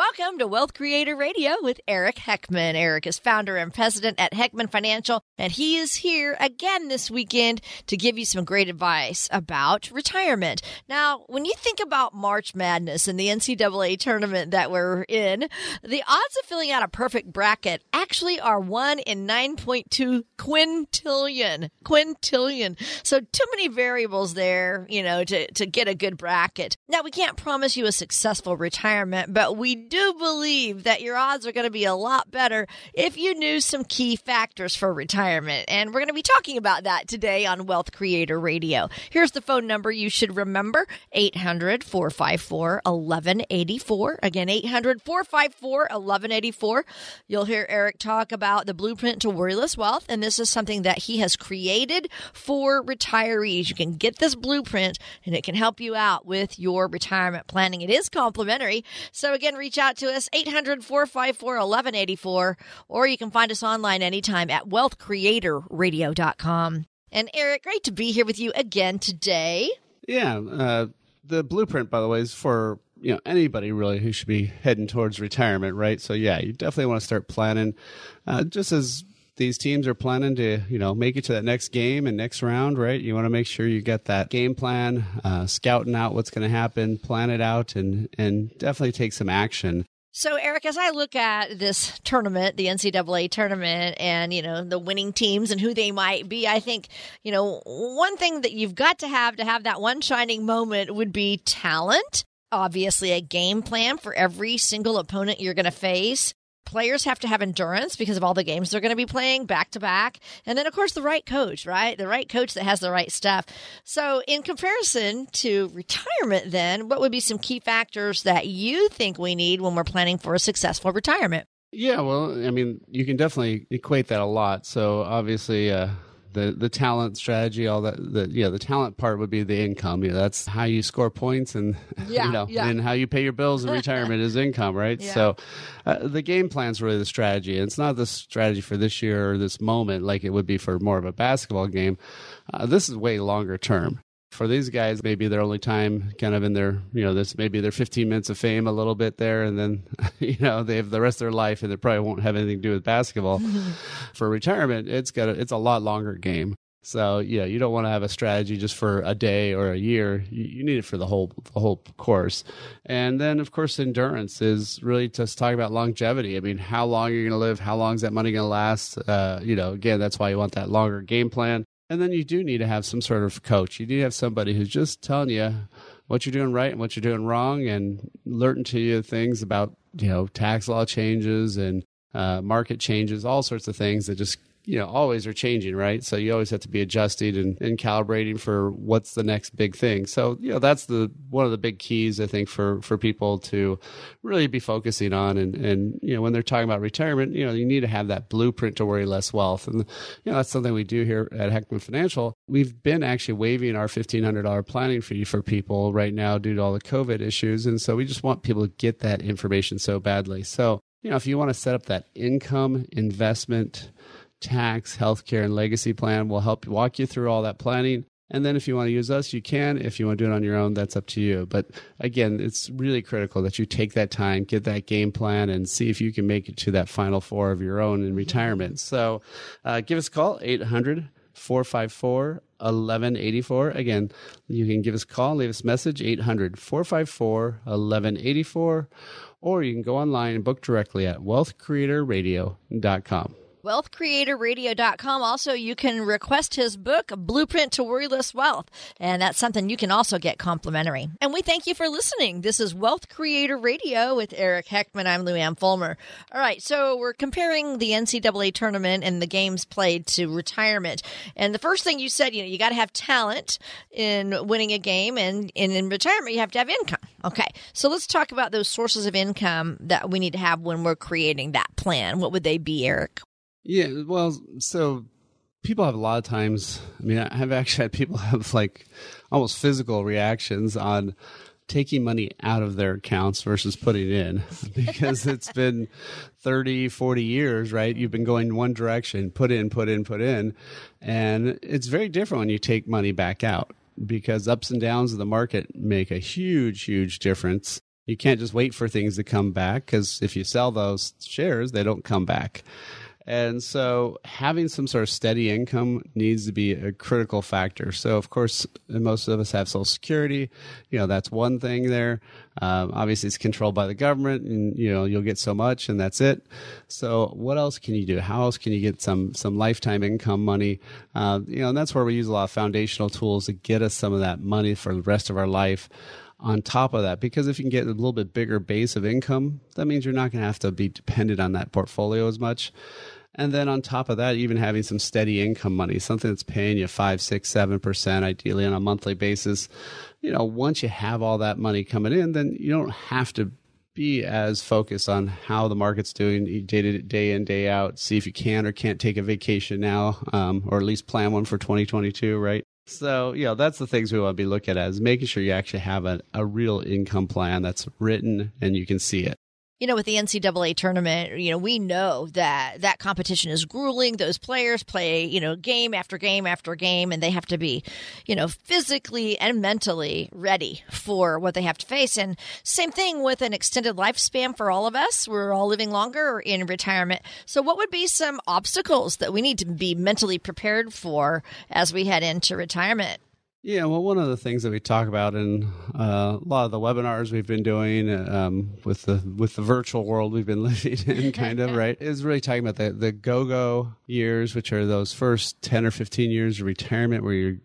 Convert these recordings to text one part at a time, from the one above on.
Welcome to Wealth Creator Radio with Eric Heckman. Eric is founder and president at Heckman Financial, and he is here again this weekend to give you some great advice about retirement. Now, when you think about March Madness and the NCAA tournament that we're in, the odds of filling out a perfect bracket actually are 1 in 9.2 quintillion. Quintillion. So, too many variables there, you know, to, to get a good bracket. Now, we can't promise you a successful retirement, but we do believe that your odds are going to be a lot better if you knew some key factors for retirement. And we're going to be talking about that today on Wealth Creator Radio. Here's the phone number you should remember 800 454 1184. Again, 800 454 1184. You'll hear Eric talk about the blueprint to worryless wealth. And this is something that he has created for retirees. You can get this blueprint and it can help you out with your retirement planning. It is complimentary. So again, reach out to us 800 454 1184 or you can find us online anytime at wealthcreatorradio.com. And Eric, great to be here with you again today. Yeah, uh, the blueprint, by the way, is for you know anybody really who should be heading towards retirement, right? So yeah, you definitely want to start planning, uh, just as these teams are planning to you know make it to that next game and next round, right? You want to make sure you get that game plan, uh, scouting out what's going to happen, plan it out, and and definitely take some action. So, Eric, as I look at this tournament, the NCAA tournament, and, you know, the winning teams and who they might be, I think, you know, one thing that you've got to have to have that one shining moment would be talent. Obviously, a game plan for every single opponent you're going to face players have to have endurance because of all the games they're going to be playing back to back. And then, of course, the right coach, right? The right coach that has the right stuff. So, in comparison to retirement, then, what would be some key factors that you think we need when we're planning for a successful retirement? Yeah, well, I mean, you can definitely equate that a lot. So, obviously, uh, the the talent strategy, all that. The yeah, the talent part would be the income. You know, that's how you score points, and yeah, you know, yeah. and how you pay your bills in retirement is income, right? Yeah. So, uh, the game plan's really the strategy. And it's not the strategy for this year or this moment like it would be for more of a basketball game. Uh, this is way longer term for these guys, maybe their only time kind of in their, you know, this maybe their 15 minutes of fame a little bit there. And then, you know, they have the rest of their life and they probably won't have anything to do with basketball. for retirement, it's got a, it's a lot longer game. So yeah, you don't want to have a strategy just for a day or a year. You, you need it for the whole the whole course. And then of course endurance is really just talking about longevity. I mean, how long you're going to live? How long is that money going to last? Uh, you know, again, that's why you want that longer game plan. And then you do need to have some sort of coach. You need to have somebody who's just telling you what you're doing right and what you're doing wrong, and alerting to you things about you know tax law changes and uh, market changes, all sorts of things that just you know always are changing right? So you always have to be adjusting and, and calibrating for what's the next big thing. So you know that's the one of the big keys i think for for people to really be focusing on. And and you know when they're talking about retirement you know you need to have that blueprint to worry less wealth. And you know that's something we do here at heckman financial. We've been actually waiving our $1500 planning fee for people right now due to all the covid issues. And so we just want people to get that information so badly. So you know if you want to set up that income investment tax, healthcare, and legacy plan. We'll help walk you through all that planning. And then if you want to use us, you can. If you want to do it on your own, that's up to you. But again, it's really critical that you take that time, get that game plan, and see if you can make it to that final four of your own in retirement. So uh, give us a call, 800 454 1184. Again, you can give us a call, leave us a message, 800 454 1184, or you can go online and book directly at wealthcreatorradio.com. wealthcreatorradio.com. Also, you can request his book, Blueprint to Worryless Wealth, and that's something you can also get complimentary. And we thank you for listening. This is Wealth Creator Radio with Eric Heckman. I'm Luann Fulmer. All right, so we're comparing the NCAA tournament and the games played to retirement. And the first thing you said, you know, you got to have talent in winning a game, and, and in retirement, you have to have income. Okay, so let's talk about those sources of income that we need to have when we're creating that plan. What would they be, Eric? Yeah, well, so people have a lot of times. I mean, I've actually had people have like almost physical reactions on taking money out of their accounts versus putting in. Because it's been 30 40 years right? You've been going one direction put in put in put in. And it's very different when you take money back out because ups and downs of the market make a huge huge difference. You can't just wait for things to come back because if you sell those shares they don't come back and so having some sort of steady income needs to be a critical factor. So, of course, most of us have Social Security. You know, that's one thing there. Um, obviously, it's controlled by the government, and you know you'll get so much, and that's it. So, what else can you do? How else can you get some some lifetime income money? Uh, you know, and that's where we use a lot of foundational tools to get us some of that money for the rest of our life on top of that because if you can get a little bit bigger base of income that means you're not going to have to be dependent on that portfolio as much and then on top of that, even having some steady income money, something that's paying you five, six, seven percent, ideally on a monthly basis. You know, once you have all that money coming in, then you don't have to be as focused on how the market's doing day to day in day out. See if you can or can't take a vacation now, um, or at least plan one for 2022, right? So, you know, that's the things we want to be looking at is making sure you actually have a, a real income plan that's written and you can see it you know, with the NCAA tournament, you know, we know that that competition is grueling. Those players play, you know, game after game after game, and they have to be, you know, physically and mentally ready for what they have to face. And same thing with an extended lifespan for all of us. We're all living longer in retirement. So, what would be some obstacles that we need to be mentally prepared for as we head into retirement? Yeah, well, one of the things that we talk about in uh, a lot of the webinars we've been doing um, with the with the virtual world we've been living in, kind of right, is really talking about the the go go years, which are those first ten or fifteen years of retirement, where you're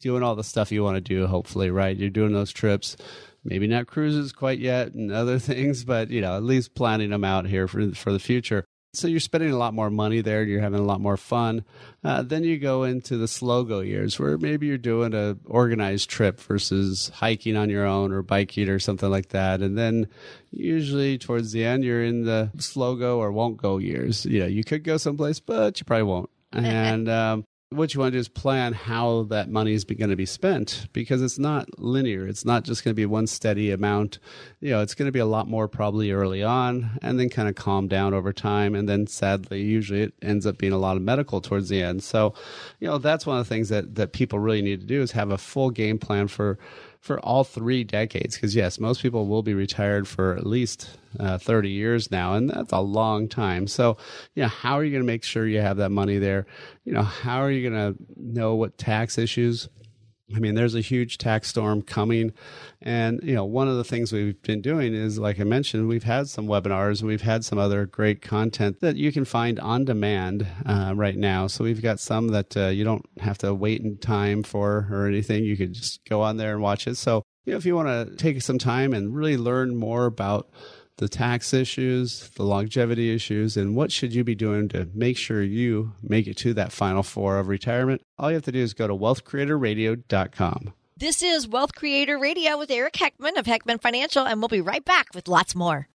doing all the stuff you want to do. Hopefully, right, you're doing those trips, maybe not cruises quite yet and other things, but you know, at least planning them out here for for the future. So you're spending a lot more money there. You're having a lot more fun. Uh, then you go into the slow go years where maybe you're doing a organized trip versus hiking on your own or biking or something like that. And then usually towards the end, you're in the slow go or won't go years. You know, you could go someplace, but you probably won't. And um, what you want to do is plan how that money is going to be spent because it's not linear. It's not just going to be one steady amount. You know, it's going to be a lot more probably early on and then kind of calm down over time. And then sadly, usually it ends up being a lot of medical towards the end. So, you know, that's one of the things that, that people really need to do is have a full game plan for for all three decades. Because yes, most people will be retired for at least uh, 30 years now, and that's a long time. So, you know, how are you going to make sure you have that money there? You know, how are you going to know what tax issues I mean, there's a huge tax storm coming. And, you know, one of the things we've been doing is, like I mentioned, we've had some webinars and we've had some other great content that you can find on demand uh, right now. So we've got some that uh, you don't have to wait in time for or anything. You could just go on there and watch it. So, you know, if you want to take some time and really learn more about the tax issues, the longevity issues, and what should you be doing to make sure you make it to that final four of retirement. All you have to do is go to wealthcreatorradio.com. This is Wealth Creator Radio with Eric Heckman of Heckman Financial, and we'll be right back with lots more.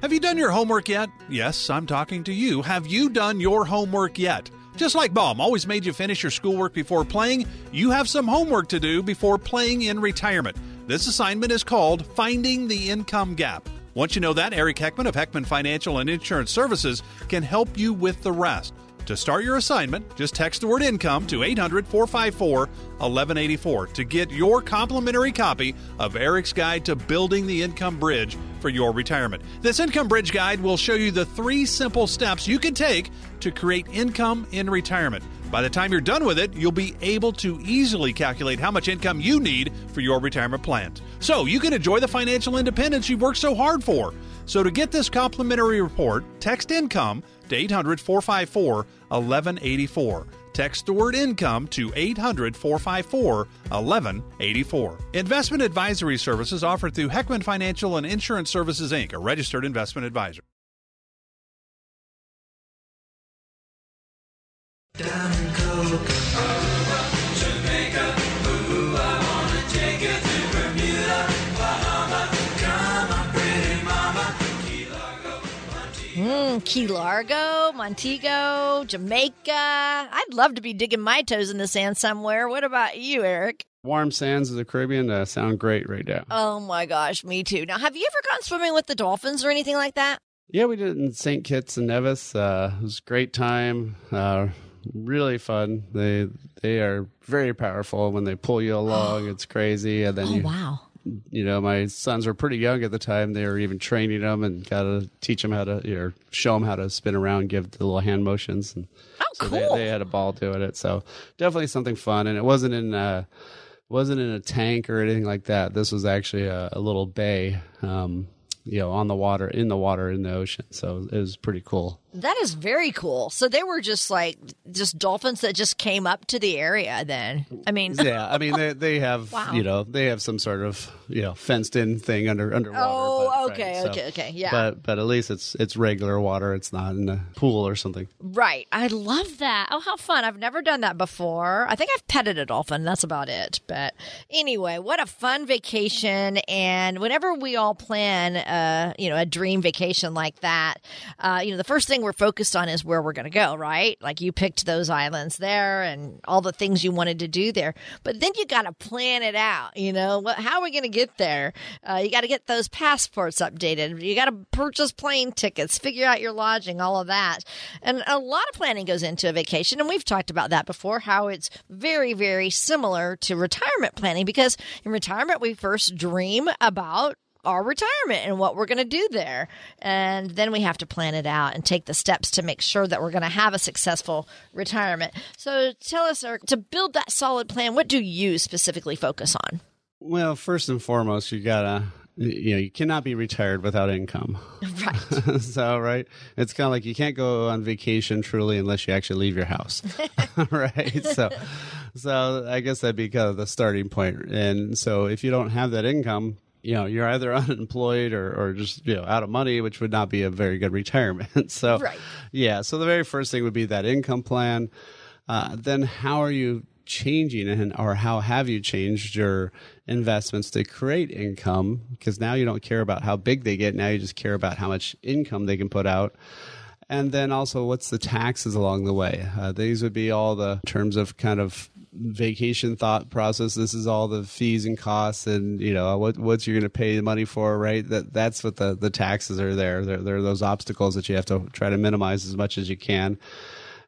Have you done your homework yet? Yes, I'm talking to you. Have you done your homework yet? Just like Mom always made you finish your schoolwork before playing, you have some homework to do before playing in retirement. This assignment is called Finding the Income Gap. Once you know that, Eric Heckman of Heckman Financial and Insurance Services can help you with the rest. To start your assignment, just text the word income to 800 454 1184 to get your complimentary copy of Eric's Guide to Building the Income Bridge for your retirement. This Income Bridge Guide will show you the three simple steps you can take to create income in retirement. By the time you're done with it, you'll be able to easily calculate how much income you need for your retirement plans. So you can enjoy the financial independence you've worked so hard for. So to get this complimentary report, text income to 800 454 1184. Text the word income to 800 454 1184. Investment advisory services offered through Heckman Financial and Insurance Services, Inc., a registered investment advisor. Diamond Coke. Mm, Key Largo, Montego, Jamaica. I'd love to be digging my toes in the sand somewhere. What about you, Eric? Warm sands of the Caribbean uh, sound great right now. Oh my gosh, me too. Now, have you ever gone swimming with the dolphins or anything like that? Yeah, we did it in St. Kitts and Nevis. Uh, it was a great time. Uh, really fun. They they are very powerful when they pull you along. it's crazy. And then Oh you, wow. You know, my sons were pretty young at the time. They were even training them and got to teach them how to, you know, show them how to spin around, give the little hand motions. And Oh, so cool. they, they had a ball doing it. So definitely something fun. And it wasn't in, uh, wasn't in a tank or anything like that. This was actually a, a little bay, um, you know, on the water, in the water, in the ocean. So it was pretty cool. That is very cool. So they were just like just dolphins that just came up to the area. Then I mean, Yeah, I mean they they have Wow. you know they have some sort of you know fenced in thing under underwater. Oh, but- okay, right, okay, okay, yeah. But but at least it's it's regular water. It's not in a pool or something. right? I love that. Oh, how fun! I've never done that before. I think I've petted a dolphin. That's about it. But anyway, what a fun vacation! And whenever we all plan, uh, you know, a dream vacation like that, uh, you know, the first thing we're focused on is where we're going to go, right? Like you picked those islands there and all the things you wanted to do there, but then you got to plan it out. You know? How are we going to get there? Uh, you got to get those passports updated. You got to purchase plane tickets, figure out your lodging, all of that, and a lot of planning goes into a vacation. And we've talked about that before. How it's very, very similar to retirement planning because in retirement we first dream about our retirement and what we're going to do there. And then we have to plan it out and take the steps to make sure that we're going to have a successful retirement. So tell us, Eric, to build that solid plan, what do you specifically focus on? Well, first and foremost, you gotta you know you cannot be retired without income. Right. so right, it's kind of like you can't go on vacation truly unless you actually leave your house, right? So. So I guess that'd be kind of the starting point. And so if you don't have that income, you know, you're either unemployed or, or just, you know, out of money, which would not be a very good retirement. so, Right. yeah. So the very first thing would be that income plan. Uh, then how are you changing and or how have you changed your investments to create income? Because now you don't care about how big they get. Now you just care about how much income they can put out. And then also, what's the taxes along the way? Uh, these would be all the terms of kind of vacation thought process. This is all the fees and costs, and you know what what you're going to pay the money for, right? That that's what the the taxes are there. They're, they're those obstacles that you have to try to minimize as much as you can.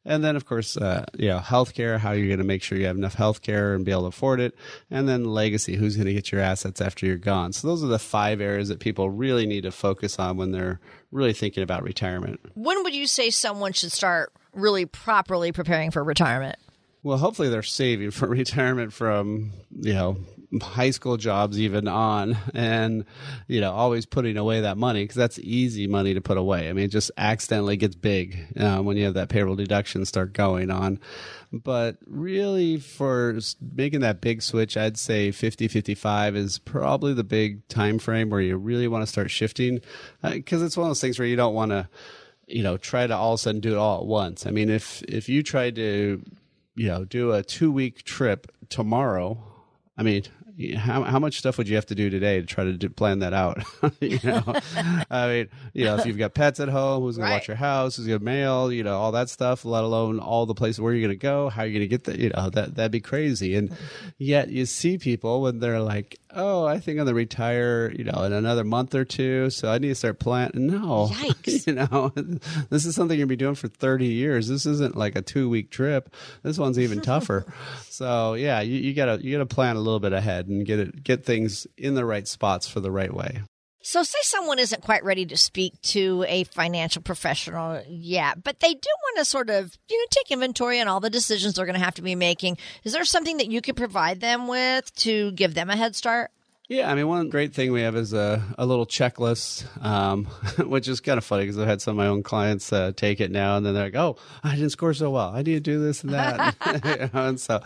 And then, of course, uh, you know, healthcare, how you're going to make sure you have enough healthcare and be able to afford it. And then legacy, who's going to get your assets after you're gone. So those are the five areas that people really need to focus on when they're really thinking about retirement. When would you say someone should start really properly preparing for retirement? Well, hopefully they're saving for retirement from, you know, high school jobs even on and, you know, always putting away that money because that's easy money to put away. I mean, it just accidentally gets big uh, when you have that payroll deduction start going on. But really, for making that big switch, I'd say 50 55 is probably the big time frame where you really want to start shifting because it's one of those things where you don't want to you know try to all of a sudden do it all at once i mean if if you tried to you know do a two week trip tomorrow. I mean how how much stuff would you have to do today to try to do, plan that out? you know, I mean, you know, if you've got pets at home, who's going to watch your house, who's going to mail, you know, all that stuff. Let alone all the places where you're going to go, how you're going to get the, you know, that that'd be crazy. And yet you see people when they're like, "Oh, I think I'm going to retire, you know, in another month or two, so I need to start planning." No, Yikes. you know, this is something you'll be doing for 30 years. This isn't like a two week trip. This one's even tougher. so yeah, you, you gotta, you gotta plan a little bit ahead and get it, get things in the right spots for the right way. So, say someone isn't quite ready to speak to a financial professional yet, but they do want to sort of, you know, take inventory on all the decisions they're going to have to be making. Is there something that you could provide them with to give them a head start? Yeah, I mean, one great thing we have is a, a little checklist, um, which is kind of funny because I've had some of my own clients uh, take it now, and then they're like, "Oh, I didn't score so well. I need to do this and that." You know, and so,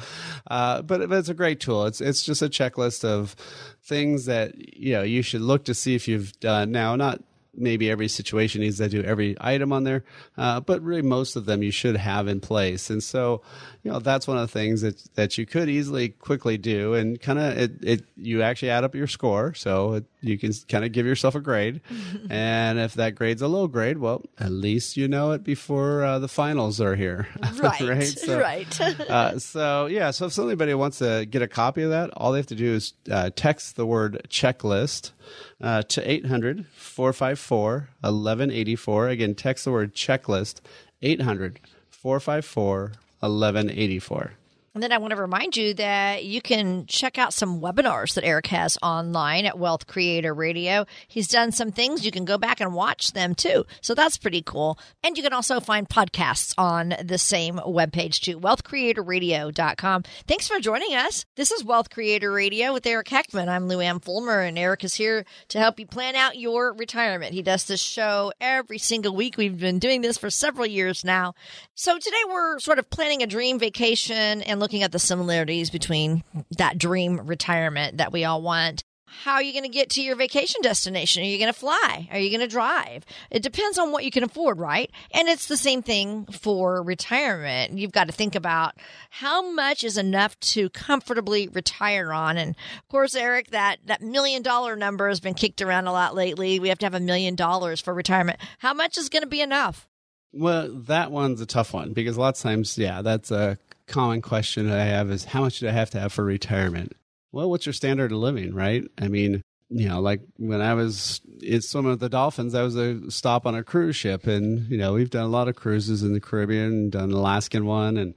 uh, but but it's a great tool. It's it's just a checklist of things that you know you should look to see if you've done. Now, not maybe every situation needs to do every item on there, uh, but really most of them you should have in place. And so, you know, that's one of the things that that you could easily quickly do, and kind of it, it you actually add up your score, so it, you can kind of give yourself a grade. and if that grade's a low grade, well, at least you know it before uh, the finals are here, Right, right? So, right. uh, so yeah, so if somebody wants to get a copy of that, all they have to do is uh, text the word checklist uh, to 800 454 1184. Again, text the word checklist 800 454 1184. And then I want to remind you that you can check out some webinars that Eric has online at Wealth Creator Radio. He's done some things. You can go back and watch them too. So that's pretty cool. And you can also find podcasts on the same webpage too, wealthcreatorradio.com. Thanks for joining us. This is Wealth Creator Radio with Eric Heckman. I'm Lou Ann Fulmer, and Eric is here to help you plan out your retirement. He does this show every single week. We've been doing this for several years now. So today we're sort of planning a dream vacation and looking at the similarities between that dream retirement that we all want. How are you going to get to your vacation destination? Are you going to fly? Are you going to drive? It depends on what you can afford, right? And it's the same thing for retirement. You've got to think about how much is enough to comfortably retire on. And of course, Eric, that, that million dollar number has been kicked around a lot lately. We have to have a million dollars for retirement. How much is going to be enough? Well, that one's a tough one because a lot of times, yeah, that's a common question that I have is how much do I have to have for retirement? Well, what's your standard of living, right? I mean, you know, like when I was in swimming with the dolphins, I was a stop on a cruise ship, and you know, we've done a lot of cruises in the Caribbean, done an Alaskan one, and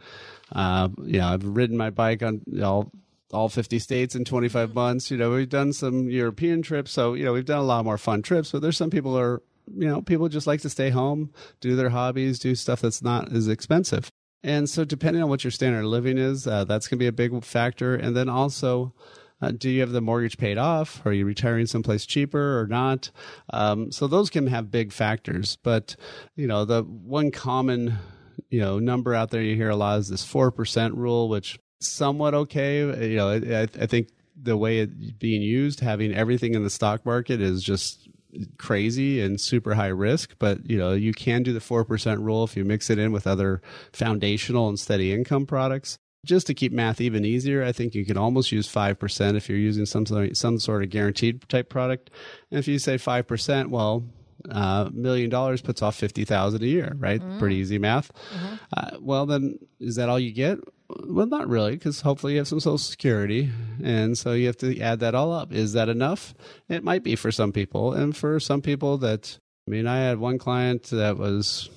uh, you know, I've ridden my bike on all all 50 states in 25 months. You know, we've done some European trips, so you know, we've done a lot more fun trips. But there's some people who are, you know, people just like to stay home, do their hobbies, do stuff that's not as expensive. And so, depending on what your standard of living is, uh, that's going to be a big factor. And then also, uh, do you have the mortgage paid off? Are you retiring someplace cheaper or not? Um, so those can have big factors. But you know, the one common you know number out there you hear a lot is this four percent rule, which somewhat okay. You know, I, I think the way it's being used, having everything in the stock market is just crazy and super high risk, but you know, you can do the 4% rule if you mix it in with other foundational and steady income products. Just to keep math even easier, I think you can almost use 5% if you're using some sort of, some sort of guaranteed type product. And if you say 5%, well, a uh, million dollars puts off 50,000 a year, right? Pretty easy math. Uh, well, then is that all you get? Well, not really, because hopefully you have some social security. And so you have to add that all up. Is that enough? It might be for some people. And for some people that, I mean, I had one client that was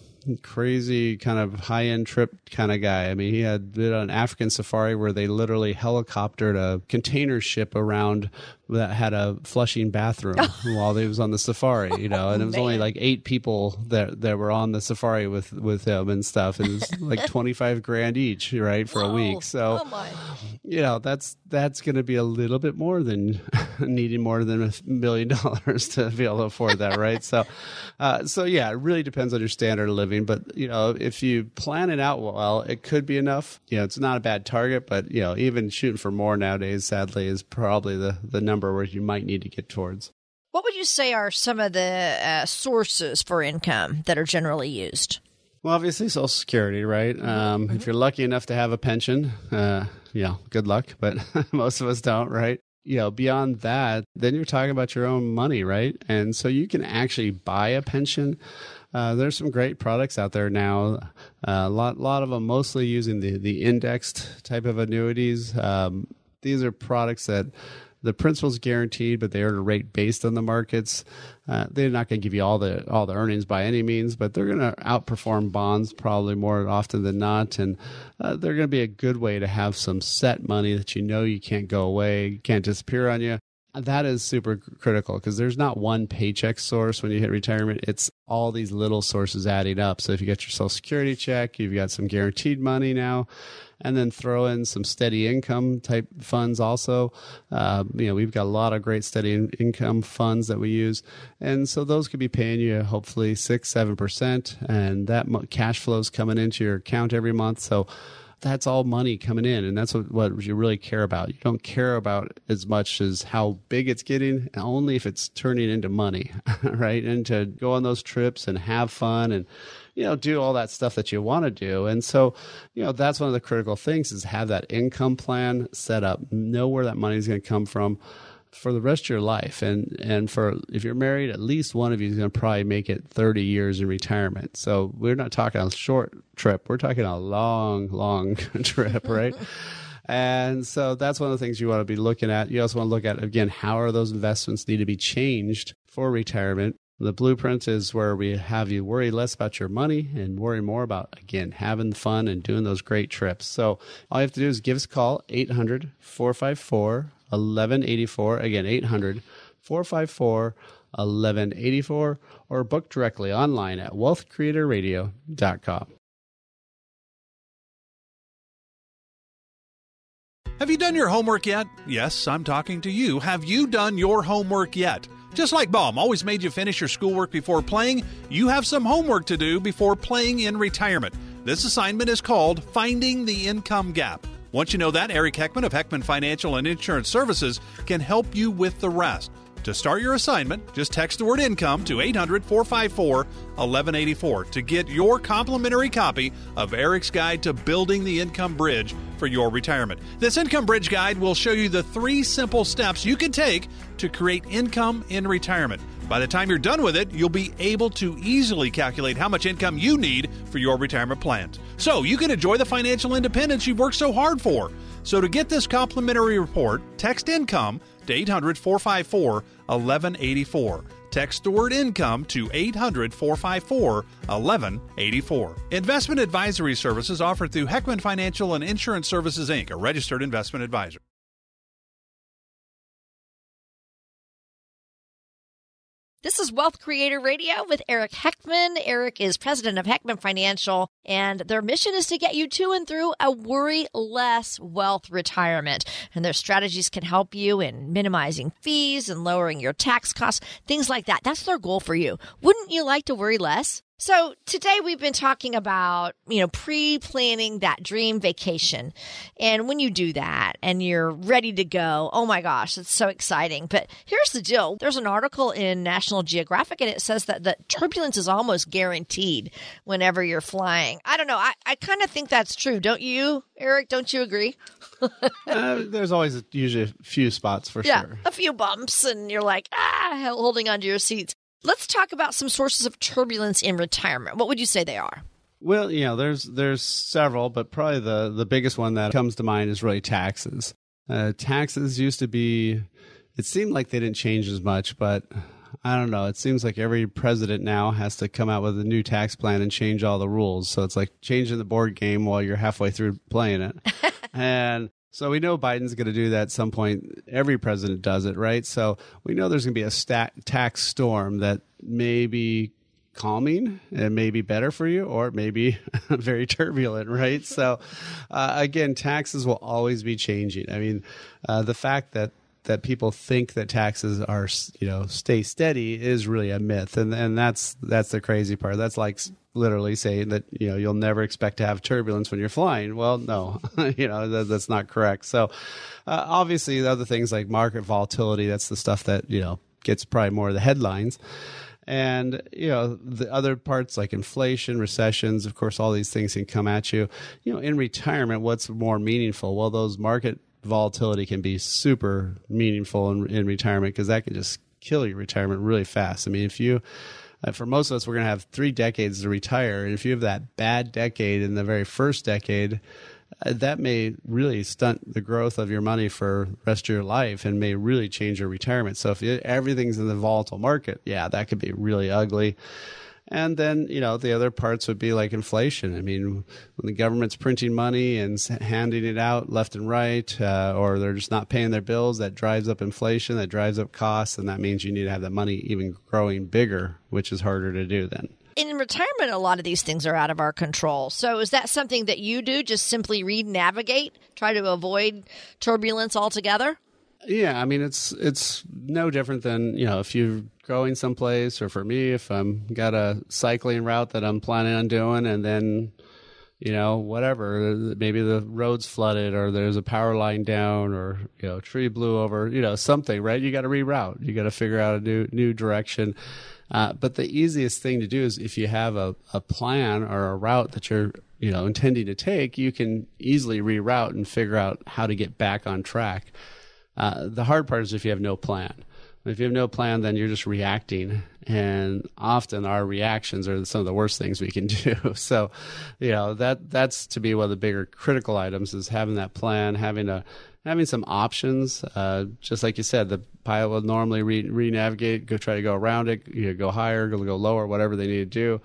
crazy kind of high end trip kind of guy. I mean, he had did an African safari where they literally helicoptered a container ship around that had a flushing bathroom while he was on the safari, you know, and it was only like eight people that that were on the safari with with him and stuff. And it was like 25 grand each, right, for a week. So Oh, you know that's that's going to be a little bit more than needing more than a million dollars to be able to afford that right so uh, so yeah it really depends on your standard of living but you know if you plan it out well it could be enough you know it's not a bad target but you know even shooting for more nowadays sadly is probably the the number where you might need to get towards What would you say are some of the uh, sources for income that are generally used? Well, obviously, Social Security, right? Um, If you're lucky enough to have a pension, uh, know, good luck, but most of us don't, right? You know, beyond that, then you're talking about your own money, right? And so you can actually buy a pension. Uh, there's some great products out there now. Uh, a lot, lot of them mostly using the the indexed type of annuities. Um, these are products that the principal's guaranteed, but they earn a rate based on the markets. Uh, they're not going to give you all the all the earnings by any means, but they're going to outperform bonds probably more often than not, and uh, they're going to be a good way to have some set money that you know you can't go away, can't disappear on you. That is super critical because there's not one paycheck source when you hit retirement. It's all these little sources adding up. So if you get your social security check, you've got some guaranteed money now, and then throw in some steady income type funds also. Uh, you know, we've got a lot of great steady in- income funds that we use. And so those could be paying you hopefully six, 7%. And that mo- cash flow is coming into your account every month. So that's all money coming in and that's what, what you really care about you don't care about as much as how big it's getting only if it's turning into money right and to go on those trips and have fun and you know do all that stuff that you want to do. And so you know that's one of the critical things is have that income plan set up. Know where that money is going to come from for the rest of your life. And and for if you're married at least one of you is going to probably make it 30 years in retirement. So we're not talking a short trip. We're talking a long long trip right? And so that's one of the things you want to be looking at. You also want to look at again how are those investments need to be changed for retirement the blueprint is where we have you worry less about your money and worry more about, again, having fun and doing those great trips. So all you have to do is give us a call, 800 454 1184. Again, 800 454 1184, or book directly online at wealthcreatorradio.com. Have you done your homework yet? Yes, I'm talking to you. Have you done your homework yet? Just like Mom always made you finish your schoolwork before playing, you have some homework to do before playing in retirement. This assignment is called Finding the Income Gap. Once you know that, Eric Heckman of Heckman Financial and Insurance Services can help you with the rest. To start your assignment, just text the word income to 800 454 1184 to get your complimentary copy of Eric's Guide to Building the Income Bridge for your retirement. This Income Bridge Guide will show you the three simple steps you can take to create income in retirement. By the time you're done with it, you'll be able to easily calculate how much income you need for your retirement plans. So you can enjoy the financial independence you've worked so hard for. So to get this complimentary report, text income to 800 454 1184. Text the word income to 800 454 1184. Investment advisory services offered through Heckman Financial and Insurance Services, Inc., a registered investment advisor. This is Wealth Creator Radio with Eric Heckman. Eric is president of Heckman Financial, and their mission is to get you to and through a worry less wealth retirement. And their strategies can help you in minimizing fees and lowering your tax costs, things like that. That's their goal for you. Wouldn't you like to worry less? So today we've been talking about, you know, pre-planning that dream vacation. And when you do that and you're ready to go, oh my gosh, it's so exciting. But here's the deal. There's an article in National Geographic and it says that the turbulence is almost guaranteed whenever you're flying. I don't know. I, I kind of think that's true. Don't you, Eric? Don't you agree? Uh, there's always a, usually a few spots for yeah. sure. A few bumps and you're like, ah, holding onto your seats. Let's talk about some sources of turbulence in retirement. What would you say they are? Well, you know, there's there's several, but probably the the biggest one that comes to mind is really taxes. Uh, taxes used to be, it seemed like they didn't change as much, but I don't know. It seems like every president now has to come out with a new tax plan and change all the rules. So it's like changing the board game while you're halfway through playing it. and so we know Biden's going to do that at some point. Every president does it, right? So we know there's going to be a stat- tax storm that may be calming and may be better for you or it may be very turbulent right so uh, again taxes will always be changing i mean uh, the fact that that people think that taxes are you know stay steady is really a myth. And and that's that's the crazy part. That's like literally saying that you know you'll never expect to have turbulence when you're flying. Well no you know that, that's not correct. So uh, obviously the other things like market volatility that's the stuff that you know gets probably more of the headlines. And you know the other parts like inflation recessions of course all these things can come at you. You know in retirement what's more meaningful? Well those market volatility can be super meaningful in, in retirement because that can just kill your retirement really fast i mean if you uh, for most of us we're going to have three decades to retire and if you have that bad decade in the very first decade uh, that may really stunt the growth of your money for rest of your life and may really change your retirement. So if everything's in the volatile market, yeah, that could be really ugly. And then, you know, the other parts would be like inflation. I mean, when the government's printing money and handing it out left and right, uh, or they're just not paying their bills, that drives up inflation, that drives up costs, and that means you need to have that money even growing bigger, which is harder to do then. In retirement, a lot of these things are out of our control. So, is that something that you do? Just simply read, navigate, try to avoid turbulence altogether? Yeah, I mean it's it's no different than you know if you're going someplace, or for me, if I'm got a cycling route that I'm planning on doing, and then you know whatever, maybe the road's flooded, or there's a power line down, or you know tree blew over, you know something, right? You got to reroute, you got to figure out a new new direction. Uh, but the easiest thing to do is if you have a, a plan or a route that you're you know intending to take, you can easily reroute and figure out how to get back on track. Uh, the hard part is if you have no plan. If you have no plan, then you're just reacting, and often our reactions are some of the worst things we can do. So, you know that that's to be one of the bigger critical items is having that plan, having a having some options. Uh, just like you said, the pilot will normally re- re-navigate, go try to go around it, you know, go higher, go, go lower, whatever they need to do.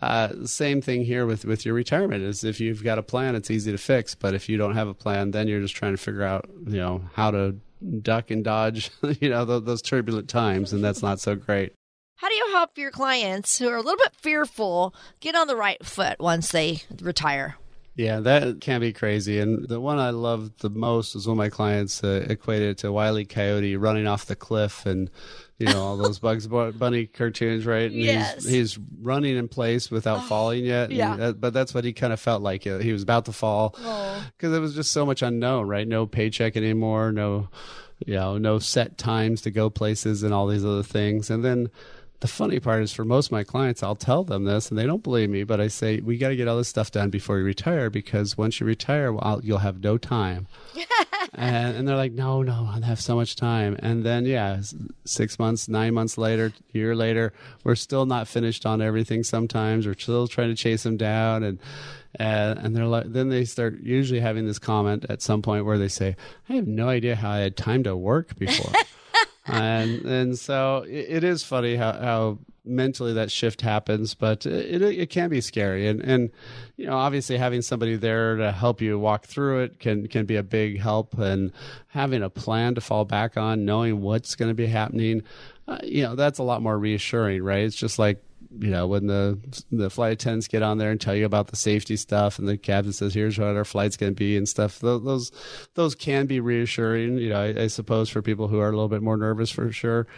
Uh, same thing here with, with your retirement is if you've got a plan, it's easy to fix. But if you don't have a plan, then you're just trying to figure out, you know, how to duck and dodge, you know, those, those turbulent times, and that's not so great. How do you help your clients who are a little bit fearful get on the right foot once they retire? Yeah, that can be crazy. And the one I love the most is when my clients uh, equated it to Wile E. Coyote running off the cliff and, you know, all those Bugs Bunny cartoons, right? And Yes. he's, he's running in place without falling yet. yeah. that- but that's what he kind of felt like. Uh, He was about to fall because it was just so much unknown, right? No paycheck anymore, no, you know, no set times to go places and all these other things. And then the funny part is for most of my clients, I'll tell them this and they don't believe me, but I say, we got to get all this stuff done before you retire because once you retire, well, you'll have no time. and, and they're like, no, no, I have so much time. And then, yeah, six months, nine months later, year later, we're still not finished on everything sometimes. We're still trying to chase them down. And, and, and they're like, then they start usually having this comment at some point where they say, I have no idea how I had time to work before and and so it, it is funny how, how mentally that shift happens, but it, it it can be scary, and and you know obviously having somebody there to help you walk through it can can be a big help, and having a plan to fall back on, knowing what's going to be happening, uh, you know that's a lot more reassuring, right? It's just like you know when the the flight attendants get on there and tell you about the safety stuff and the captain says here's what our flight's going to be and stuff. Those, those can be reassuring you know I, I suppose for people who are a little bit more nervous for sure.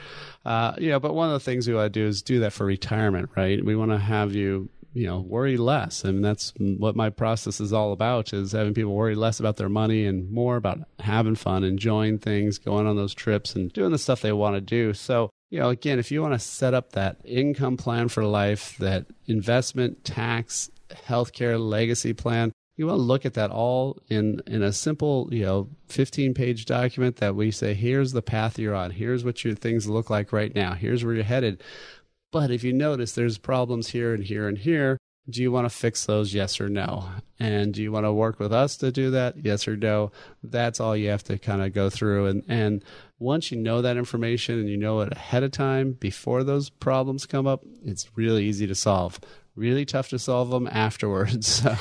Uh, you know but one of the things we want to do is do that for retirement right? We want to have you you know worry less and that's what my process is all about is having people worry less about their money and more about having fun enjoying things going on those trips and doing the stuff they want to do. So you know, again, if you want to set up that income plan for life, that investment, tax, healthcare, legacy plan, you want to look at that all in in a simple, you know, 15 page document that we say, here's the path you're on, here's what your things look like right now, here's where you're headed. But if you notice there's problems here and here and here, do you want to fix those? Yes or no? And do you want to work with us to do that? Yes or no? That's all you have to kind of go through. And, and once you know that information and you know it ahead of time before those problems come up, it's really easy to solve. Really tough to solve them afterwards. So,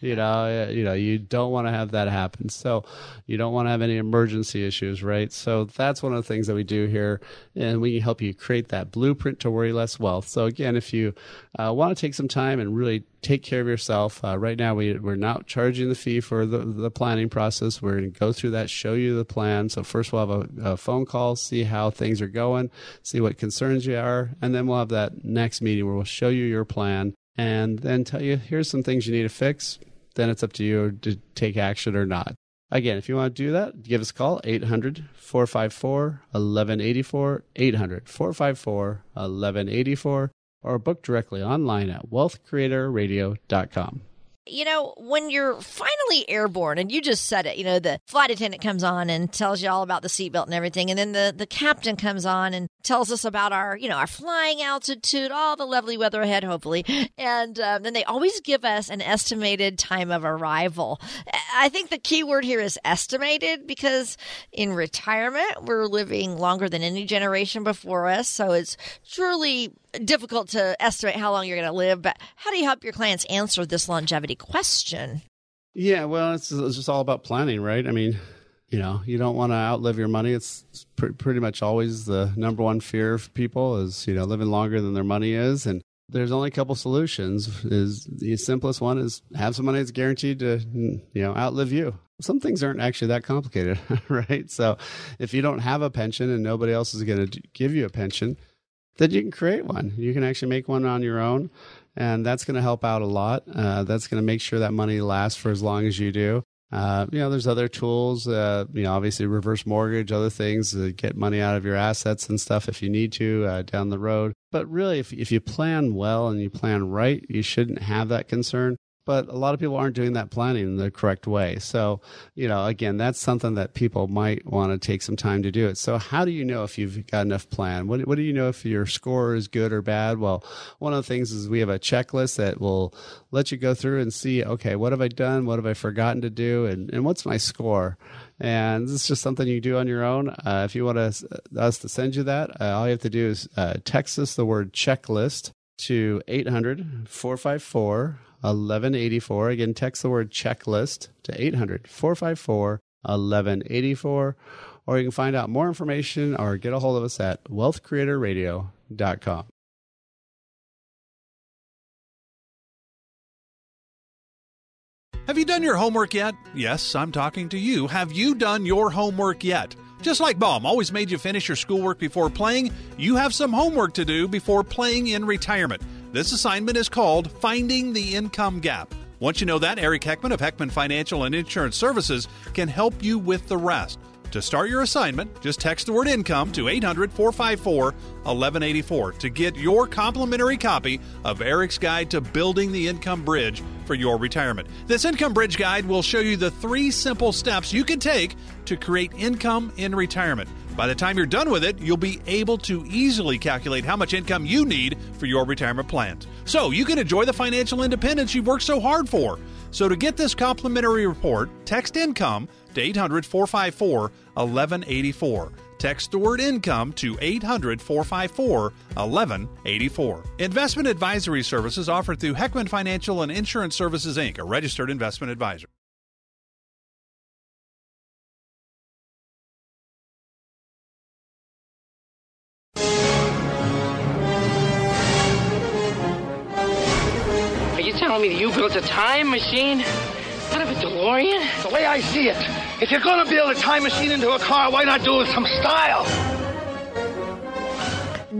you know, you know, you don't want to have that happen. So, you don't want to have any emergency issues, right? So, that's one of the things that we do here, and we help you create that blueprint to worry less wealth. So, again, if you uh, want to take some time and really take care of yourself, uh, right now we we're not charging the fee for the the planning process. We're going to go through that, show you the plan. So, first we'll have a, a phone call, see how things are going, see what concerns you are, and then we'll have that next meeting where we'll show you your plan and then tell you here's some things you need to fix. Then it's up to you to take action or not. Again, if you want to do that, give us a call 800 454 1184, 800 454 1184, or book directly online at wealthcreatorradio.com. You know, when you're finally airborne, and you just said it, you know, the flight attendant comes on and tells you all about the seatbelt and everything, and then the, the captain comes on and tells us about our, you know, our flying altitude, all the lovely weather ahead, hopefully. And um, then they always give us an estimated time of arrival. I think the key word here is estimated because in retirement, we're living longer than any generation before us. So it's truly difficult to estimate how long you're going to live. But how do you help your clients answer this longevity question? Yeah, well, it's, it's just all about planning, right? I mean, you know, you don't want to outlive your money. It's pr- pretty much always the number one fear of people is, you know, living longer than their money is. And there's only a couple solutions. Is the simplest one is have some money that's guaranteed to, you know, outlive you. Some things aren't actually that complicated, right? So if you don't have a pension and nobody else is going to give you a pension, then you can create one. You can actually make one on your own, and that's going to help out a lot. Uh, that's going to make sure that money lasts for as long as you do. Uh, you know, there's other tools. Uh, you know, obviously reverse mortgage, other things to get money out of your assets and stuff if you need to uh, down the road. But really, if if you plan well and you plan right, you shouldn't have that concern but a lot of people aren't doing that planning in the correct way. So, you know, again, that's something that people might want to take some time to do it. So, how do you know if you've got enough plan? What, what do you know if your score is good or bad? Well, one of the things is we have a checklist that will let you go through and see, okay, what have I done? What have I forgotten to do? And, and what's my score? And this is just something you do on your own. Uh, if you want us, us to send you that, uh, all you have to do is uh, text us the word checklist to 800 454 1184. Again, text the word checklist to 800 454 1184. Or you can find out more information or get a hold of us at wealthcreatorradio.com. Have you done your homework yet? Yes, I'm talking to you. Have you done your homework yet? Just like Mom always made you finish your schoolwork before playing, you have some homework to do before playing in retirement. This assignment is called Finding the Income Gap. Once you know that, Eric Heckman of Heckman Financial and Insurance Services can help you with the rest. To start your assignment, just text the word income to 800 454 1184 to get your complimentary copy of Eric's Guide to Building the Income Bridge for your retirement. This Income Bridge Guide will show you the three simple steps you can take to create income in retirement. By the time you're done with it, you'll be able to easily calculate how much income you need for your retirement plans. So you can enjoy the financial independence you've worked so hard for. So to get this complimentary report, text income to 800 454 1184. Text the word income to 800 454 1184. Investment advisory services offered through Heckman Financial and Insurance Services Inc., a registered investment advisor. Telling me that you built a time machine out of a DeLorean? The way I see it, if you're gonna build a time machine into a car, why not do it with some style?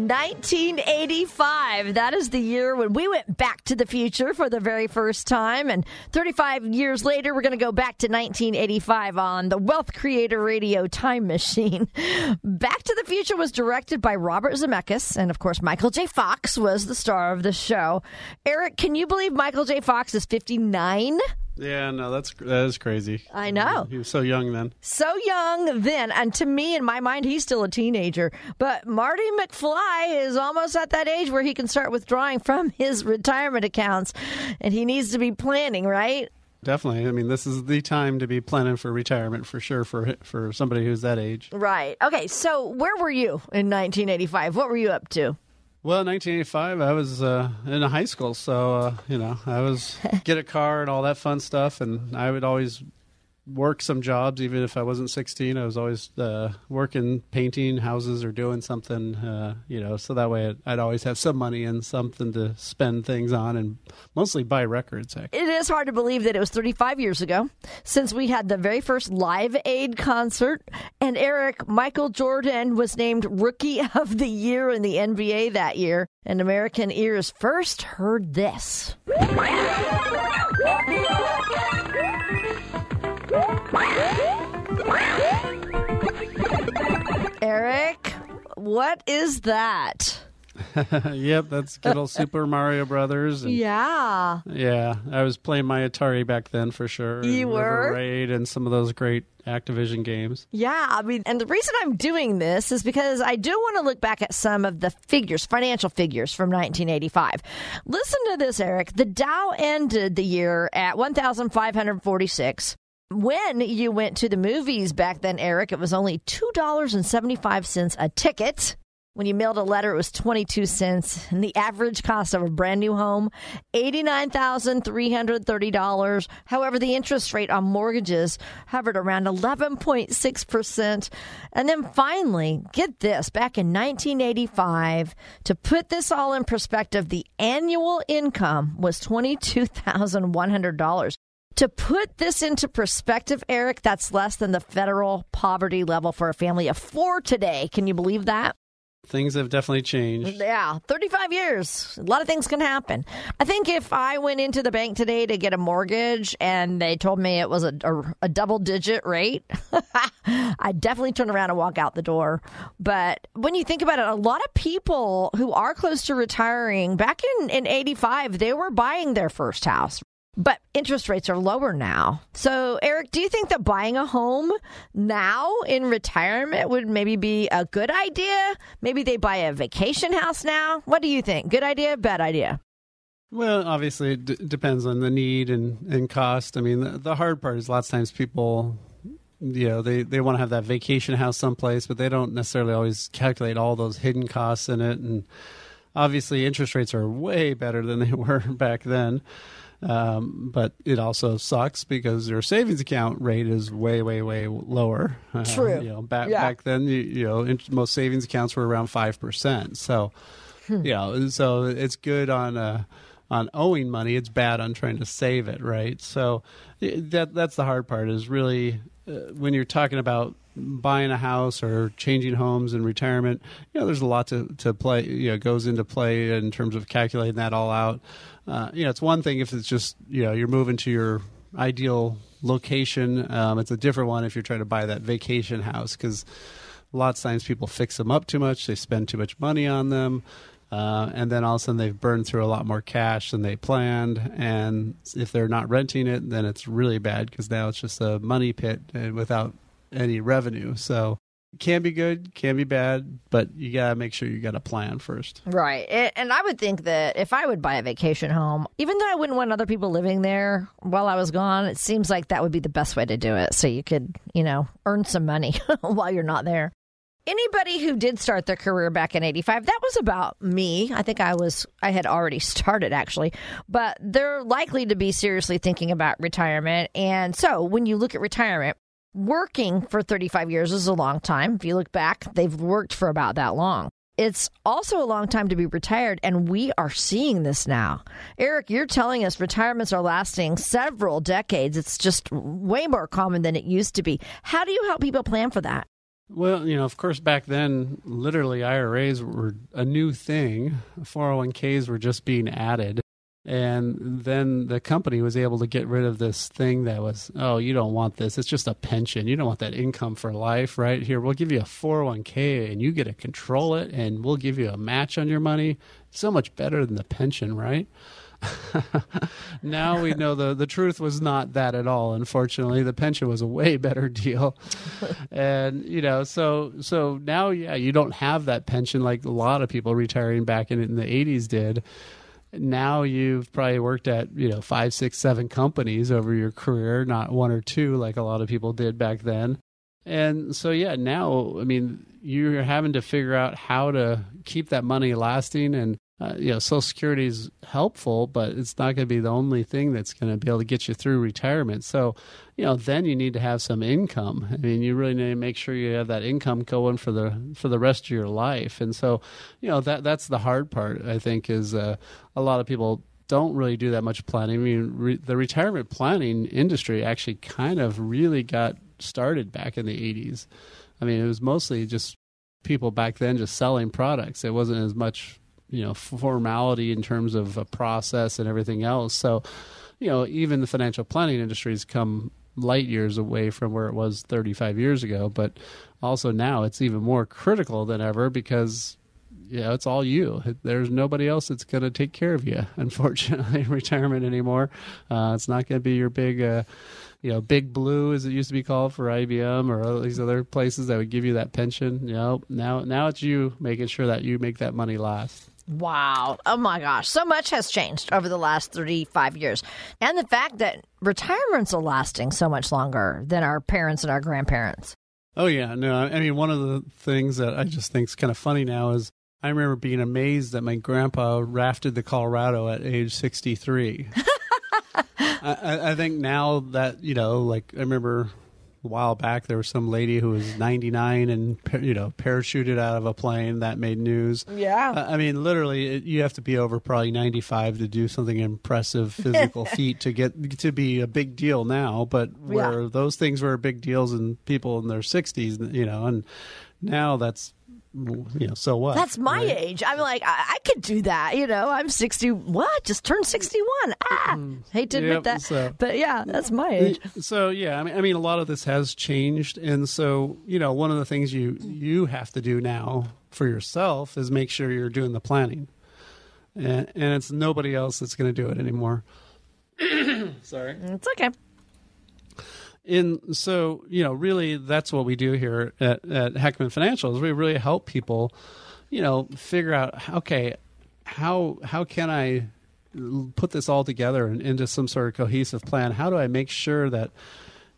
1985. That is the year when we went back to the future for the very first time. And 35 years later, we're going to go back to 1985 on the Wealth Creator Radio Time Machine. Back to the Future was directed by Robert Zemeckis. And of course, Michael J. Fox was the star of the show. Eric, can you believe Michael J. Fox is 59? Yeah, no, that's that is crazy. I know. He was so young then. So young then, and to me, in my mind, he's still a teenager. But Marty McFly is almost at that age where he can start withdrawing from his retirement accounts, and he needs to be planning, right? Definitely. I mean, this is the time to be planning for retirement for sure for for somebody who's that age. Right. Okay. So, where were you in 1985? What were you up to? Well, 1985, I was uh, in high school, so uh, you know, I was get a car and all that fun stuff, and I would always work some jobs, even if I wasn't 16. I was always uh, working, painting houses or doing something, uh, you know, so that way I'd, always have some money and something to spend things on, and mostly buy records. It is hard to believe that it was 35 years ago since we had the very first Live Aid concert. And Eric, Michael Jordan was named Rookie of the Year in the NBA that year. And American ears first heard this. Eric, what is that? yep, that's good old Super Mario Brothers. and- Yeah. Yeah, I was playing my Atari back then for sure. and You River were? Raid and some of those great Activision games. Yeah, I mean, and the reason I'm doing this is because I do want to look back at some of the figures, financial figures from 1985. Listen to this, Eric. The Dow ended the year at 1,546. When you went to the movies back then, Eric, it was only $2.75 a ticket. When you mailed a letter, it was 22 cents. And the average cost of a brand new home, $89,330. However, the interest rate on mortgages hovered around 11.6%. And then finally, get this back in 1985, to put this all in perspective, the annual income was $22,100. To put this into perspective, Eric, that's less than the federal poverty level for a family of four today. Can you believe that? Things have definitely changed. Yeah, 35 years. A lot of things can happen. I think if I went into the bank today to get a mortgage and they told me it was a, a, a double digit rate, I'd definitely turn around and walk out the door. But when you think about it, a lot of people who are close to retiring back in, in 85, they were buying their first house. But interest rates are lower now. So, Eric, do you think that buying a home now in retirement would maybe be a good idea? Maybe they buy a vacation house now? What do you think? Good idea, bad idea? Well, obviously, it d- depends on the need and, and cost. I mean, the, the hard part is lots of times people, you know, they, they want to have that vacation house someplace, but they don't necessarily always calculate all those hidden costs in it. And obviously, interest rates are way better than they were back then. Um, but it also sucks because your savings account rate is way, way, way lower. Uh, True. You know, back Yeah. back then, you, you know, int- most savings accounts were around five percent. So, Hmm. you know, so it's good on uh, on owing money. It's bad on trying to save it, right? So that that's the hard part. Is really when you're talking about buying a house or changing homes in retirement. You know, there's a lot to to play. You know, goes into play in terms of calculating that all out. Uh, you know, it's one thing if it's just you know you're moving to your ideal location. Um, it's a different one if you're trying to buy that vacation house because a lot of times people fix them up too much. They spend too much money on them. Uh, and then all of a sudden they've burned through a lot more cash than they planned. And if they're not renting it, then it's really bad because now it's just a money pit and without any revenue. So it can be good, can be bad, but you got to make sure you got a plan first. Right. And I would think that if I would buy a vacation home, even though I wouldn't want other people living there while I was gone, it seems like that would be the best way to do it. So you could, you know, earn some money while you're not there. Anybody who did start their career back in 85, that was about me. I think I was, I had already started actually, but they're likely to be seriously thinking about retirement. And so when you look at retirement, working for 35 years is a long time. If you look back, they've worked for about that long. It's also a long time to be retired, and we are seeing this now. Eric, you're telling us retirements are lasting several decades. It's just way more common than it used to be. How do you help people plan for that? Well, you know, of course, back then, literally IRAs were a new thing. 401ks were just being added. And then the company was able to get rid of this thing that was, oh, you don't want this. It's just a pension. You don't want that income for life, right? Here, we'll give you a 401k and you get to control it and we'll give you a match on your money. So much better than the pension, right? now we know the the truth was not that at all unfortunately. The pension was a way better deal. And you know so so now yeah you don't have that pension like a lot of people retiring back in, in the 80s did. Now you've probably worked at you know five six seven companies over your career not one or two like a lot of people did back then. And so yeah now i mean you're having to figure out how to keep that money lasting and uh, you know social security is helpful but it's not going to be the only thing that's going to be able to get you through retirement. So you know then you need to have some income. I mean you really need to make sure you have that income going for the for the rest of your life. And so you know that that's the hard part i think is uh, a lot of people don't really do that much planning. I mean re- the retirement planning industry actually kind of really got started back in the 80s i mean it was mostly just people back then just selling products. It wasn't as much you know formality in terms of a process and everything else so you know even the financial planning industry has come light years away from where it was 35 years ago but also now it's even more critical than ever because you know, it's all you. There's nobody else that's going to take care of you. Unfortunately, in retirement anymore, uh, it's not going to be your big. Uh, you know, Big Blue, as it used to be called for IBM or all these other places that would give you that pension. You know, now now it's you making sure that you make that money last. Wow. Oh my gosh. So much has changed over the last 35 years. And the fact that retirements are lasting so much longer than our parents and our grandparents. Oh yeah, no. I mean, one of the things that I just think is kind of funny now is I remember being amazed that my grandpa rafted the Colorado at age sixty three. I, I think now that you know, like I remember a while back, there was some lady who was ninety nine and you know parachuted out of a plane that made news. Yeah. I I mean, literally, it, you have to be over probably ninety five to do something impressive physical feat to get to be a big deal now. But where Yeah. those things were big deals in people in their sixties, you know, and now that's you know, so what? That's my right? age. I'm like, I, I could do that. You know, I'm 60. What? Just turned 61. Ah, hate to admit Yep, that. so- But yeah, that's my age. So yeah, I mean, I mean, a lot of this has changed, and so you know, one of the things you you have to do now for yourself is make sure you're doing the planning, and, and it's nobody else that's going to do it anymore. Sorry. It's okay. In so you know, really, that's what we do here at, at Heckman Financial is we really help people, you know, figure out okay, how how can I put this all together and into some sort of cohesive plan? How do I make sure that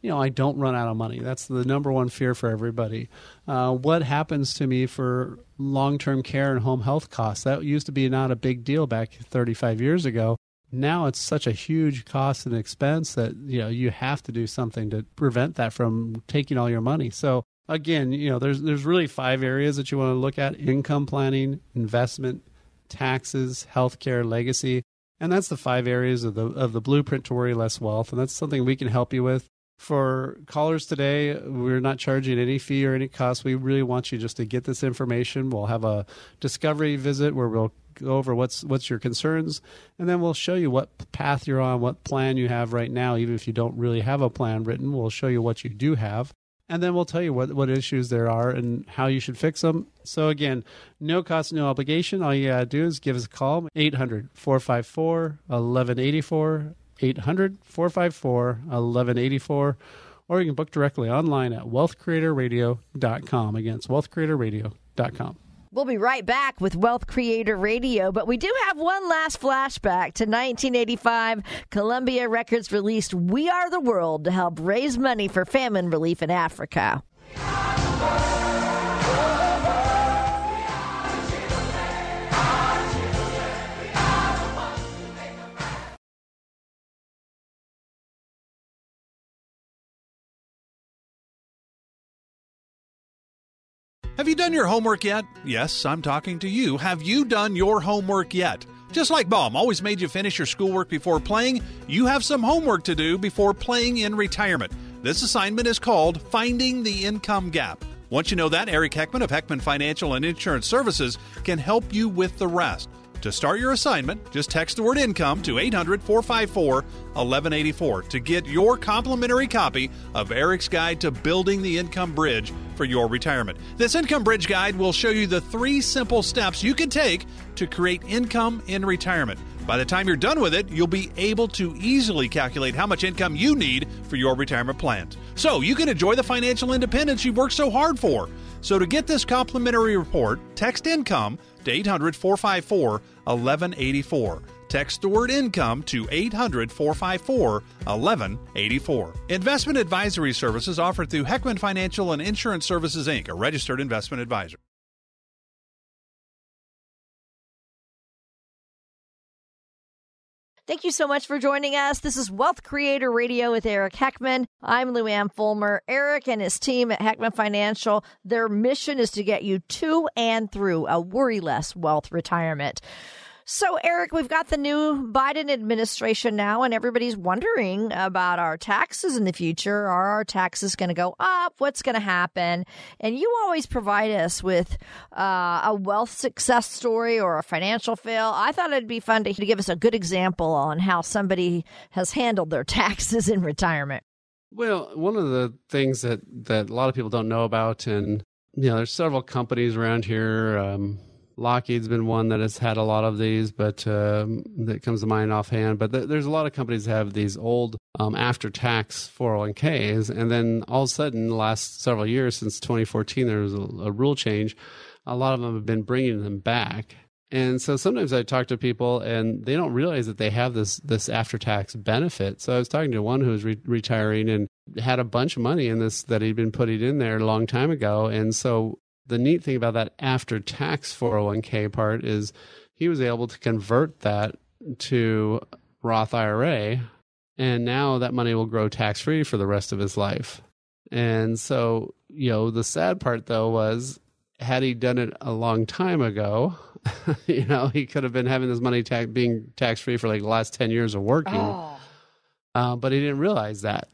you know I don't run out of money? That's the number one fear for everybody. Uh, what happens to me for long term care and home health costs? That used to be not a big deal back 35 years ago. Now it's such a huge cost and expense that you know you have to do something to prevent that from taking all your money. So again, you know, there's there's really five areas that you want to look at: income planning, investment, taxes, healthcare, legacy, and that's the five areas of the of the blueprint to worry less wealth. And that's something we can help you with. For callers today, we're not charging any fee or any cost. We really want you just to get this information. We'll have a discovery visit where we'll go over what's what's your concerns, and then we'll show you what path you're on, what plan you have right now. Even if you don't really have a plan written, we'll show you what you do have, and then we'll tell you what, what issues there are and how you should fix them. So again, no cost, no obligation. All you gotta do is give us a call, 800-454-1184, 800-454-1184, or you can book directly online at wealthcreatorradio.com. Again, it's wealthcreatorradio.com. We'll be right back with Wealth Creator Radio, but we do have one last flashback to 1985. Columbia Records released We Are the World to help raise money for famine relief in Africa. Have you done your homework yet? Yes, I'm talking to you. Have you done your homework yet? Just like Mom always made you finish your schoolwork before playing, you have some homework to do before playing in retirement. This assignment is called Finding the Income Gap. Once you know that, Eric Heckman of Heckman Financial and Insurance Services can help you with the rest. To start your assignment, just text the word income to 800 454 1184 to get your complimentary copy of Eric's Guide to Building the Income Bridge for your retirement. This Income Bridge Guide will show you the three simple steps you can take to create income in retirement. By the time you're done with it, you'll be able to easily calculate how much income you need for your retirement plans. So you can enjoy the financial independence you've worked so hard for. So to get this complimentary report, text income to 800 454 1184. Text the word income to 800 454 1184. Investment advisory services offered through Heckman Financial and Insurance Services, Inc., a registered investment advisor. Thank you so much for joining us. This is Wealth Creator Radio with Eric Heckman. I'm Lou Luann Fulmer. Eric and his team at Heckman Financial, their mission is to get you to and through a worry less wealth retirement. So, Eric, we've got the new Biden administration now, and everybody's wondering about our taxes in the future. Are our taxes going to go up? What's going to happen? And you always provide us with uh, a wealth success story or a financial fail. I thought it'd be fun to, to give us a good example on how somebody has handled their taxes in retirement. Well, one of the things that, that a lot of people don't know about, and you know, there's several companies around here, um, Lockheed's been one that has had a lot of these, but um, that comes to mind offhand. But th- there's a lot of companies that have these old um, after-tax 401ks, and then all of a sudden, the last several years since 2014, there was a, a rule change. A lot of them have been bringing them back, and so sometimes I talk to people and they don't realize that they have this this after-tax benefit. So I was talking to one who was re- retiring and had a bunch of money in this that he'd been putting in there a long time ago, and so the neat thing about that after tax 401k part is he was able to convert that to Roth IRA and now that money will grow tax free for the rest of his life. And so, you know, the sad part though was had he done it a long time ago, you know, he could have been having this money tax being tax free for like the last 10 years of working. Oh. Uh, but he didn't realize that.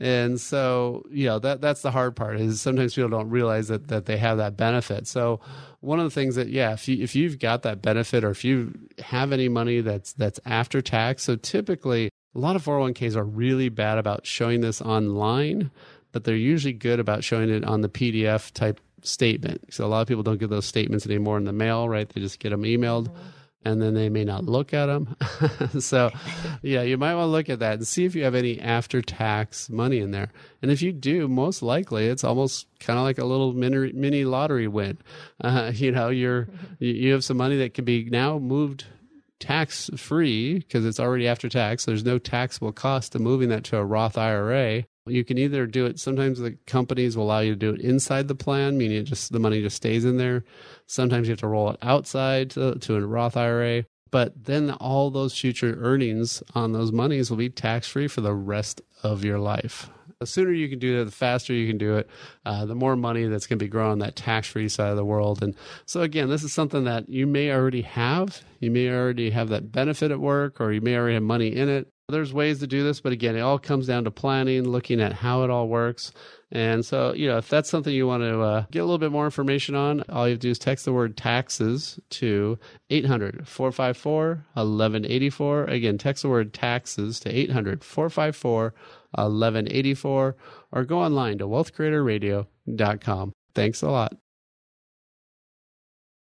And so, you know, that that's the hard part is sometimes people don't realize that that they have that benefit. So one of the things that yeah, if you if you've got that benefit or if you have any money that's that's after tax, so typically a lot of 401ks are really bad about showing this online, but they're usually good about showing it on the PDF type statement. So a lot of people don't get those statements anymore in the mail, right? They just get them emailed mm-hmm. And then they may not look at them. so, yeah, you might want to look at that and see if you have any after tax money in there. And if you do, most likely it's almost kind of like a little mini, mini lottery win. Uh, you know, you're you have some money that can be now moved tax free because it's already after tax. There's no taxable cost to moving that to a Roth IRA. You can either do it. Sometimes the companies will allow you to do it inside the plan, meaning it just the money just stays in there. Sometimes you have to roll it outside to, to a Roth IRA. But then all those future earnings on those monies will be tax free for the rest of your life. The sooner you can do it, the faster you can do it, uh, the more money that's going to be growing that tax free side of the world. And so, again, this is something that you may already have. You may already have that benefit at work, or you may already have money in it. There's ways to do this, but again, it all comes down to planning, looking at how it all works. And so, you know, if that's something you want to uh, get a little bit more information on, all you have to do is text the word taxes to 800 454 1184. Again, text the word taxes to 800 454 1184 or go online to wealthcreatorradio.com. Thanks a lot.